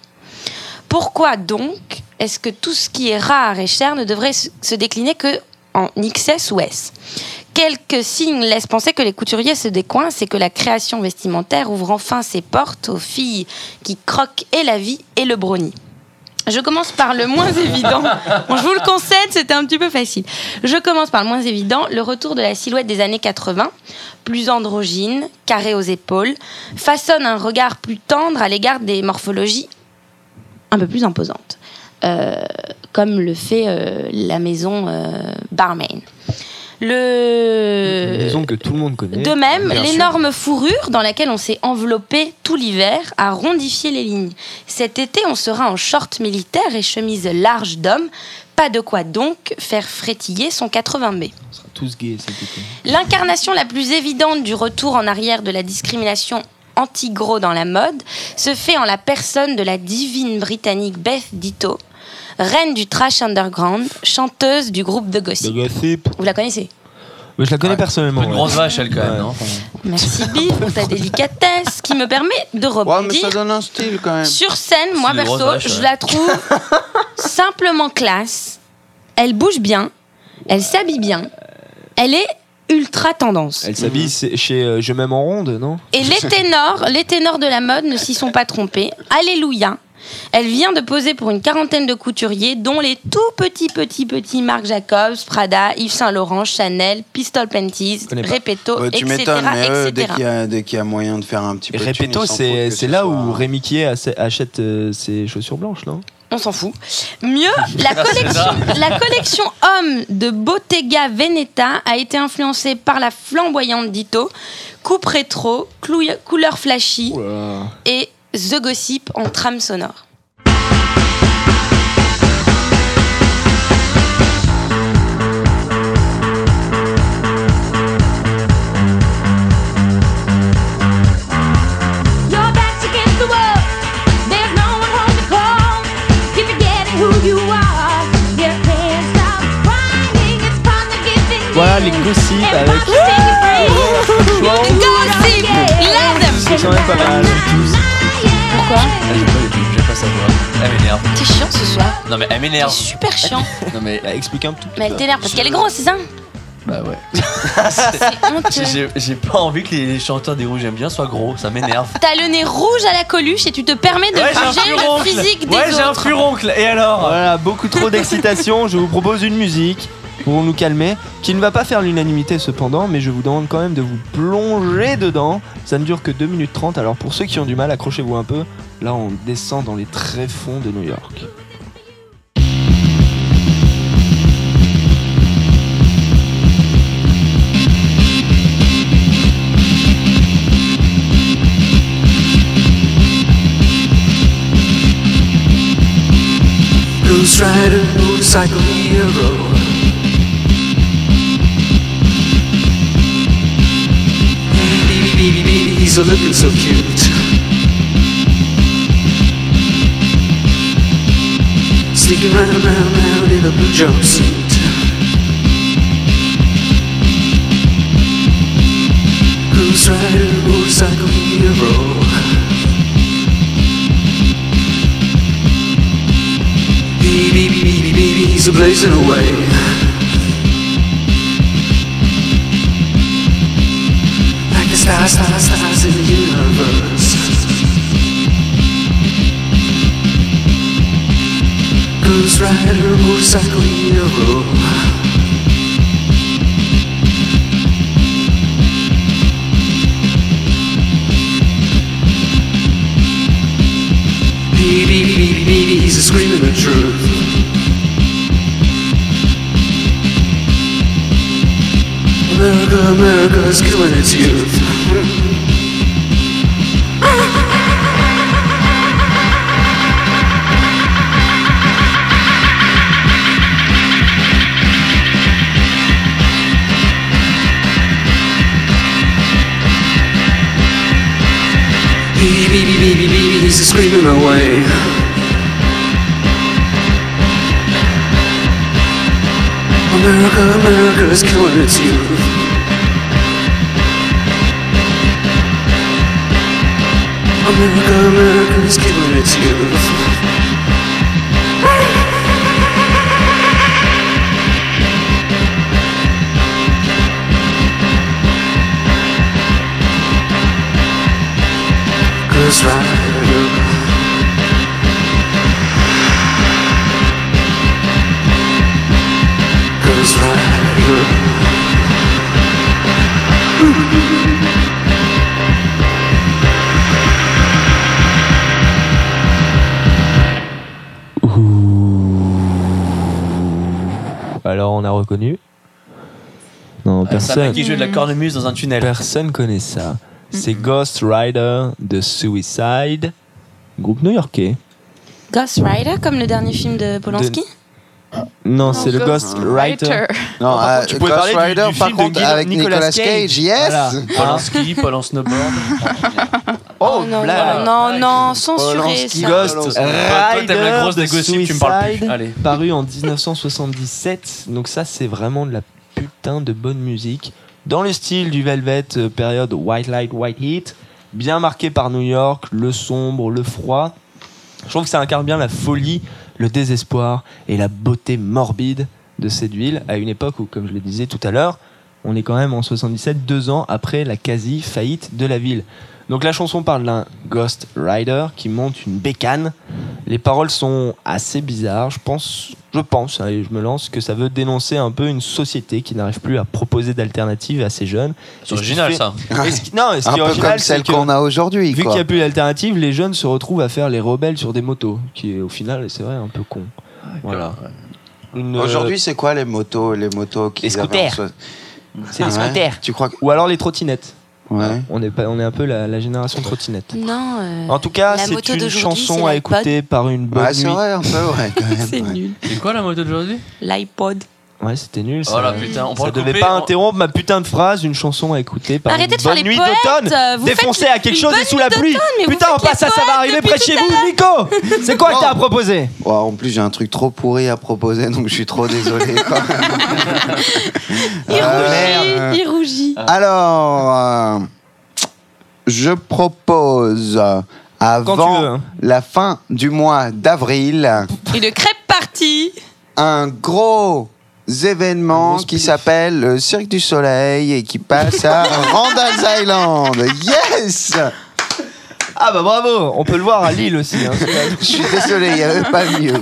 Pourquoi donc est-ce que tout ce qui est rare et cher ne devrait se se décliner que en XS ou S? Quelques signes laissent penser que les couturiers se décoincent et que la création vestimentaire ouvre enfin ses portes aux filles qui croquent et la vie et le brownie. Je commence par le moins évident. *laughs* Bon, je vous le concède, c'était un petit peu facile. Je commence par le moins évident, le retour de la silhouette des années 80, plus androgyne, carré aux épaules, façonne un regard plus tendre à l'égard des morphologies un peu plus imposantes, Euh, comme le fait euh, la maison euh, Barmain. Le... Une maison que tout le monde connaît. De même, l'énorme fourrure dans laquelle on s'est enveloppé tout l'hiver a rondifié les lignes. Cet été, on sera en short militaire et chemise large d'homme. Pas de quoi donc faire frétiller son 80B. On sera tous gays cet été. L'incarnation la plus évidente du retour en arrière de la discrimination anti-gros dans la mode se fait en la personne de la divine britannique Beth Ditto, reine du trash underground, chanteuse du groupe The De Gossip. gossip. Vous la connaissez? Mais je la connais Ouais. personnellement. Une ouais. grosse vache, elle, quand même. Ouais. non? Enfin, Merci Bill pour ta délicatesse qui me permet de Ouais, mais rebondir. ça donne un style quand même. Sur scène, moi perso, je la trouve *laughs* simplement classe. Elle bouge bien, elle s'habille bien, elle est ultra tendance. Elle s'habille c'est- chez euh, Je m'aime en ronde, non? Et les ténors, les ténors de la mode ne s'y sont pas trompés. Alléluia. Elle vient de poser pour une quarantaine de couturiers, dont les tout petits, petits, petits Marc Jacobs, Prada, Yves Saint Laurent, Chanel, Pistol Panties. Repetto, Ouais, tu etc. m'étonnes, mais eux, dès qu'il y, a- y moyen de faire un petit peu Repetto, c'est là soit- où Rémi Kier asse- achète euh, ses chaussures blanches, non? On s'en fout. Mieux, la *laughs* collection, la collection homme de Bottega Veneta a été influencée par la flamboyante Ditto, coupe rétro, couleur flashy et The Gossip en trame sonore. Voilà les gossips avec. Gossip, let them quand même pas mal. Pourquoi Ah, j'ai pas savoir. Elle m'énerve. T'es chiant ce soir. Non mais elle T'es m'énerve. super chiant. *laughs* Non mais explique un tout. Mais elle t'énerve parce qu'elle est grosse, c'est ça bah ouais. *laughs* C'est honteux. J'ai j'ai pas envie que les chanteurs des rouges j'aime bien soient gros, ça m'énerve. T'as le nez rouge à la coluche et tu te permets de juger le physique des Ouais, j'ai un autres. furoncle. Et alors Voilà, beaucoup trop d'excitation. Je vous propose une musique pour nous calmer, qui ne va pas faire l'unanimité cependant, mais je vous demande quand même de vous plonger dedans. Ça ne dure que 2 minutes 30, alors pour ceux qui ont du mal, accrochez-vous un peu. Là, on descend dans les tréfonds de New York. Baby, baby, he's a looking so cute. Sneaking round, round, round in a blue jumpsuit. Ghost Rider, motorcycle hero. Baby, baby, baby, baby, he's a blazing away. Stars, stars, stars in the universe. Ghost Rider, motorcycle hero. Baby, baby, baby, baby, he's screaming the truth. America, America is killing its youth. Baby, baby, baby, baby, he's a screaming away. America, America is killing its youth. America, America is killing its youth. Alors, on a reconnu Non, Ça m'a personne. qui joue de la cornemuse dans un tunnel. Personne connaît ça. C'est Ghost Rider de Suicide, groupe new-yorkais. Ghost Rider, comme le dernier film de Polanski Non, c'est le Ghost Rider. Non, euh, tu pouvais Ghost parler du- Rider, du par film de contre, Guy- avec Nicolas Nicolas Cage. Cage, yes Voilà. Paul en ski, Paul en snowboard. Oh, non, blague. non, non, non, censuré Polanski, ça. Ghost Toi, t'aimes la Rider grosse de des gossips, tu me parles plus. Suicide, Allez. paru en 1977. Donc ça, c'est vraiment de la putain de bonne musique. Dans le style du Velvet, euh, période White Light, White Heat. Bien marqué par New York, le sombre, le froid. Je trouve que ça incarne bien la folie, le désespoir et la beauté morbide de cette ville à une époque où, comme je le disais tout à l'heure, on est quand même en 77, deux ans après la quasi-faillite de la ville. Donc la chanson parle d'un Ghost Rider qui monte une bécane. Les paroles sont assez bizarres. Je pense, je pense, allez, je me lance, que ça veut dénoncer un peu une société qui n'arrive plus à proposer d'alternatives à ces jeunes. C'est original Et ça. fait- et ce qui- non, et ce Un qui est peu original, comme celle qu'on a aujourd'hui. Vu qu'il quoi. n'y a plus d'alternative, les jeunes se retrouvent à faire les rebelles sur des motos, qui est au final, c'est vrai, un peu con. Voilà. Une, euh, Aujourd'hui, c'est quoi les motos Les motos qui Les scooters. c'est les Ah ouais scooters. Tu crois que. Ou alors les trottinettes. Ouais. On est, pas, on est un peu la, la génération trottinette. Non. euh, En tout cas, la c'est moto une d'aujourd'hui, chanson c'est à l'iPod. écouter par une bonne Ouais, c'est nuit. vrai, un peu, ouais, quand *laughs* même. C'est ouais. nul. C'est quoi la moto d'aujourd'hui? L'iPod. Ouais, c'était nul. Oh ça là putain, on ça pourrait devait couper, pas on- interrompre ma putain de phrase, une chanson à écouter par Arrêtez une de faire bonne les nuit poètes, d'automne. euh, vous Défoncé faites à quelque une chose et sous la pluie. d'automne, mais vous Putain, faites on passe à ça va poètes arriver depuis près de tout chez à vous, Nico C'est quoi que Oh. t'as à proposer Ouais, en plus, j'ai un truc trop pourri à proposer, donc je suis trop désolé. *laughs* quoi. Il Euh, rougit, il rougit. Alors, euh, je propose euh, Quand tu avant veux, hein. la fin du mois d'avril Une crêpe partie. un gros événement qui s'appelle le Cirque du Soleil et qui passe à *laughs* Randall's Island. Yes Ah bah bravo, on peut le voir à Lille aussi. hein. *laughs* Je suis désolé, il n'y avait pas mieux.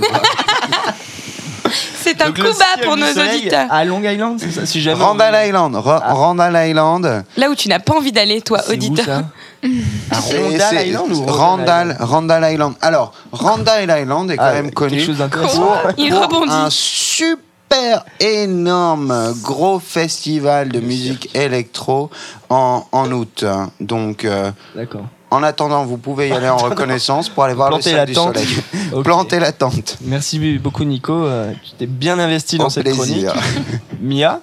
C'est un Donc, coup le bas Cirque pour du nos Soleil auditeurs. À Long Island, c'est ça Si jamais. Randall Island, Ra- Randall Island. Là où tu n'as pas envie d'aller, toi, C'est où, auditeur. ça *laughs* À C'est- Randall c'est- Island ou Randall, Randall Island. Alors, Randall Island est quand Ah, même quelque connu chose d'intéressant. pour, Il pour rebondit. un super énorme gros festival de musique électro en, en août. Donc, euh, D'accord. en attendant, vous pouvez y *laughs* aller en reconnaissance pour aller voir Planter le la Cirque du tente. Soleil. *laughs* Ok. Planter la tente. Merci beaucoup Nico, euh, tu t'es bien investi dans Au cette plaisir. chronique. *laughs* Mia,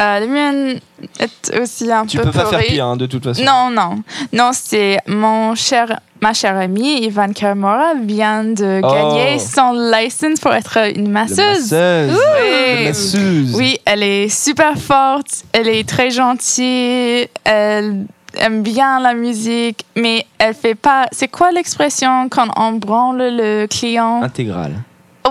Euh, le mien est aussi un tu peu peux pas faire pire hein, de toute façon. Non, non. Non, c'est mon cher, ma chère amie Ivan Karamora vient de Oh. gagner son license pour être une masseuse. masseuse. Oui. Masseuse. Oui, elle est super forte, elle est très gentille, elle aime bien la musique, mais elle fait pas. C'est quoi l'expression quand on branle le client? Intégral.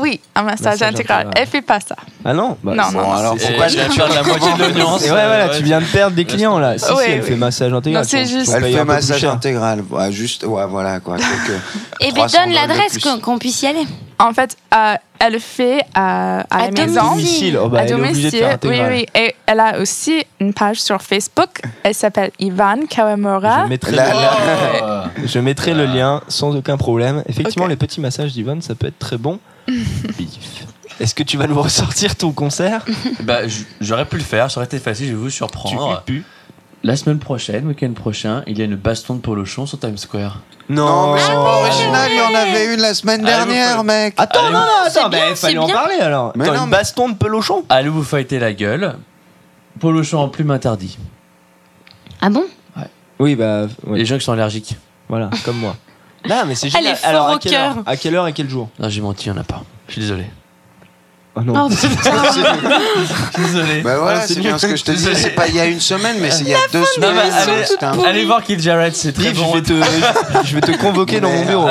Oui, un massage, Massage intégral. Elle fait pas ça. Ah non bah, Non, non, non, alors pourquoi je la moitié de *laughs* l'audience. Et ouais, voilà, Ouais. tu viens de perdre des clients là. Si, si, Ouais, elle ouais. fait massage intégral. C'est juste- Elle fait massage intégral. Ouais, juste, ouais, voilà quoi. *laughs* quelques Eh bien, 300 donne l'adresse qu'on puisse y aller. En fait, euh, elle le fait à, à, À la maison. Domicile. Oh, bah, à elle est obligée de faire domicile, oui, oui. Et elle a aussi une page sur Facebook. Elle s'appelle Ivan Kawamura. Je mettrai, La- le, la- *laughs* je mettrai le lien sans aucun problème. Effectivement, les petits massages d'Yvonne, ça peut être très bon. Bif. Est-ce que tu vas nous ressortir ton concert? Bah, j- j'aurais pu le faire, ça aurait été facile, je vais vous Tu surprendre. pu La semaine prochaine, week-end prochain, il y a une baston de polochon sur Times Square. Non, mais c'est pas original, il y en avait une la semaine Allez, dernière, mec. Attends, Allez, non, non, attends, bien, bah, c'est fallait en bien. parler alors. Mais Attends, non, une mais- baston de pelochon Allez vous fighter la gueule? Polochon en plume interdit. Ah bon? Oui, bah, ouais, Les gens qui sont allergiques. voilà, comme moi. *laughs* Non, mais c'est Elle génial. est fort Alors, au à quelle, cœur. heure à quelle heure et quel jour Non, j'ai menti, il n'y en a pas. Je suis désolé. Oh non. Oh putain *laughs* Désolé. Bah voilà, Ah, c'est bien ce que je te disais. Désolé. C'est pas il y a une semaine, mais c'est il y a deux semaines. mais allez, C'était un- allez voir Kid Jarrett, c'est très bon. je, vais te, je vais te convoquer dans mon bureau.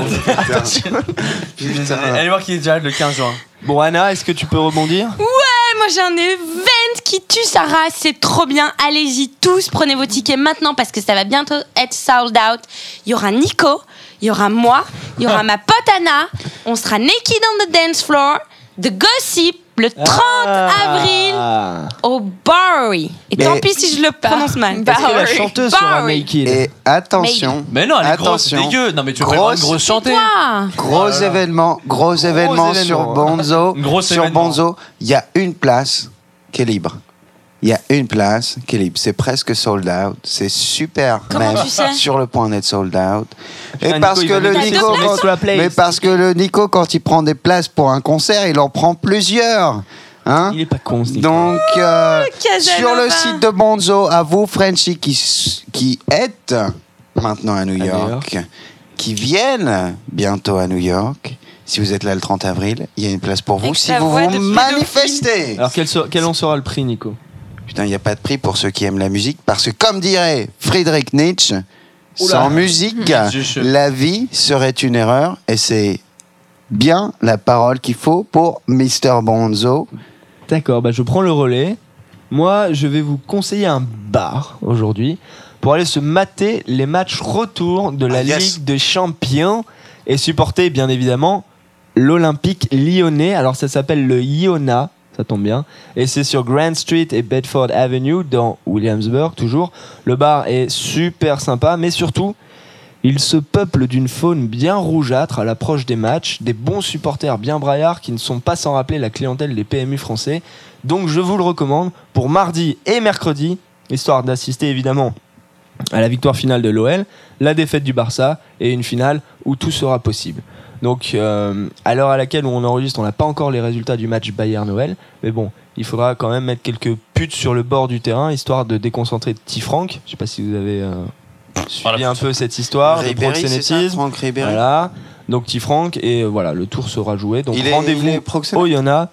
Putain. Allez voir Kid Jarrett le 15 juin. Bon, Anna, est-ce que tu peux rebondir Eh, Moi j'ai un event qui tue sa race, c'est trop bien. Allez-y tous, prenez vos tickets maintenant parce que ça va bientôt être sold out. Il y aura Nico, il y aura moi, il y aura *laughs* ma pote Anna. On sera naked on the dance floor. The Gossip le 30 avril Ah. au Bowery. Et Mais- tant pis si je le prononce mal. Que la chanteuse sera naked Et attention, Mais non, elle est grosse, Attention. dégueu. Non, mais tu avoir une Grosse- grosse chanter. Toi gros événement, gros événement sur. Bonzo. Gros Sur événement. Bonzo, il y a une place qui est libre. Il y a une place qui est libre. C'est presque sold out. C'est super Comment même tu sais? sur le point d'être sold out. Putain, Et parce Nico, que le Nico, quand- mais parce que le Nico quand il prend des places pour un concert, il en prend plusieurs. Hein? Il est pas con, ce Nico. Donc, euh, Casanova. sur le site de Bonzo, à vous, Frenchy, qui, qui êtes maintenant à New New York, qui viennent bientôt à New York, si vous êtes là le 30 avril, il y a une place pour vous Avec si vous vous manifestez. Alors, quel en sera le prix, Nico? Putain, il n'y a pas de prix pour ceux qui aiment la musique, parce que comme dirait Friedrich Nietzsche, Oula. sans musique, *laughs* la vie serait une erreur, et c'est bien la parole qu'il faut pour Mr. Bonzo. D'accord, bah je prends le relais. Moi, je vais vous conseiller un bar aujourd'hui pour aller se mater les matchs retour de la Ah, yes. Ligue des Champions et supporter bien évidemment l'Olympique lyonnais. Alors ça s'appelle le Iona, ça tombe bien. Et c'est sur Grand Street et Bedford Avenue dans Williamsburg toujours. Le bar est super sympa, mais surtout, il se peuple d'une faune bien rougeâtre à l'approche des matchs, des bons supporters bien braillards qui ne sont pas sans rappeler la clientèle des PMU français. Donc je vous le recommande pour mardi et mercredi, histoire d'assister évidemment à la victoire finale de l'OL, la défaite du Barça et une finale où tout sera possible. Donc euh, à l'heure à laquelle on enregistre, on n'a pas encore les résultats du match Bayern-Noël, mais bon, il faudra quand même mettre quelques putes sur le bord du terrain, histoire de déconcentrer Petit Franck. Je sais pas si vous avez euh, suivi Voilà. un peu cette histoire de Ribéry, ça, proxénétisme. Franck Ribéry. Voilà, donc Petit Franck, et euh, voilà, le tour sera joué. Donc Il est- rendez-vous au Yona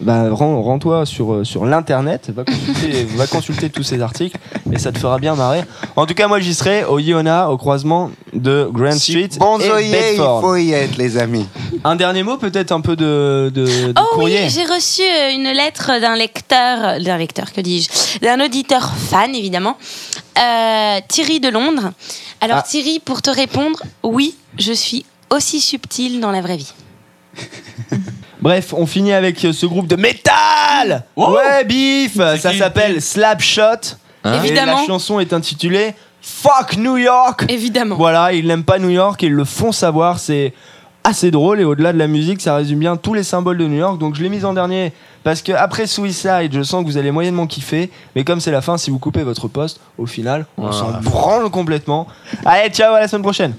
bah, rends- rends-toi sur, euh, sur l'internet, va consulter, *laughs* va consulter tous ces articles et ça te fera bien marrer. En tout cas, moi j'y serai au Iona, au croisement de Grand Street Bon et zoïe, il Bedford. faut y être, les amis. Un dernier mot, peut-être un peu de, de, de Oh courrier. oui, j'ai reçu euh, une lettre d'un lecteur, d'un lecteur, que dis-je, d'un auditeur fan, évidemment, euh, Thierry de Londres. Alors Ah. Thierry, pour te répondre, oui, je suis aussi subtil dans la vraie vie. *laughs* Bref, on finit avec euh, ce groupe de métal Ouais, bif Ça s'appelle Slapshot. Hein Et Évidemment. la chanson est intitulée Fuck New York Évidemment. Voilà, ils n'aiment pas New York et ils le font savoir. C'est assez drôle et au-delà de la musique, ça résume bien tous les symboles de New York. Donc je l'ai mise en dernier parce que après Suicide, je sens que vous allez moyennement kiffer. Mais comme c'est la fin, si vous coupez votre poste, au final, on Ah. s'en branle complètement. Allez, ciao, à la semaine prochaine.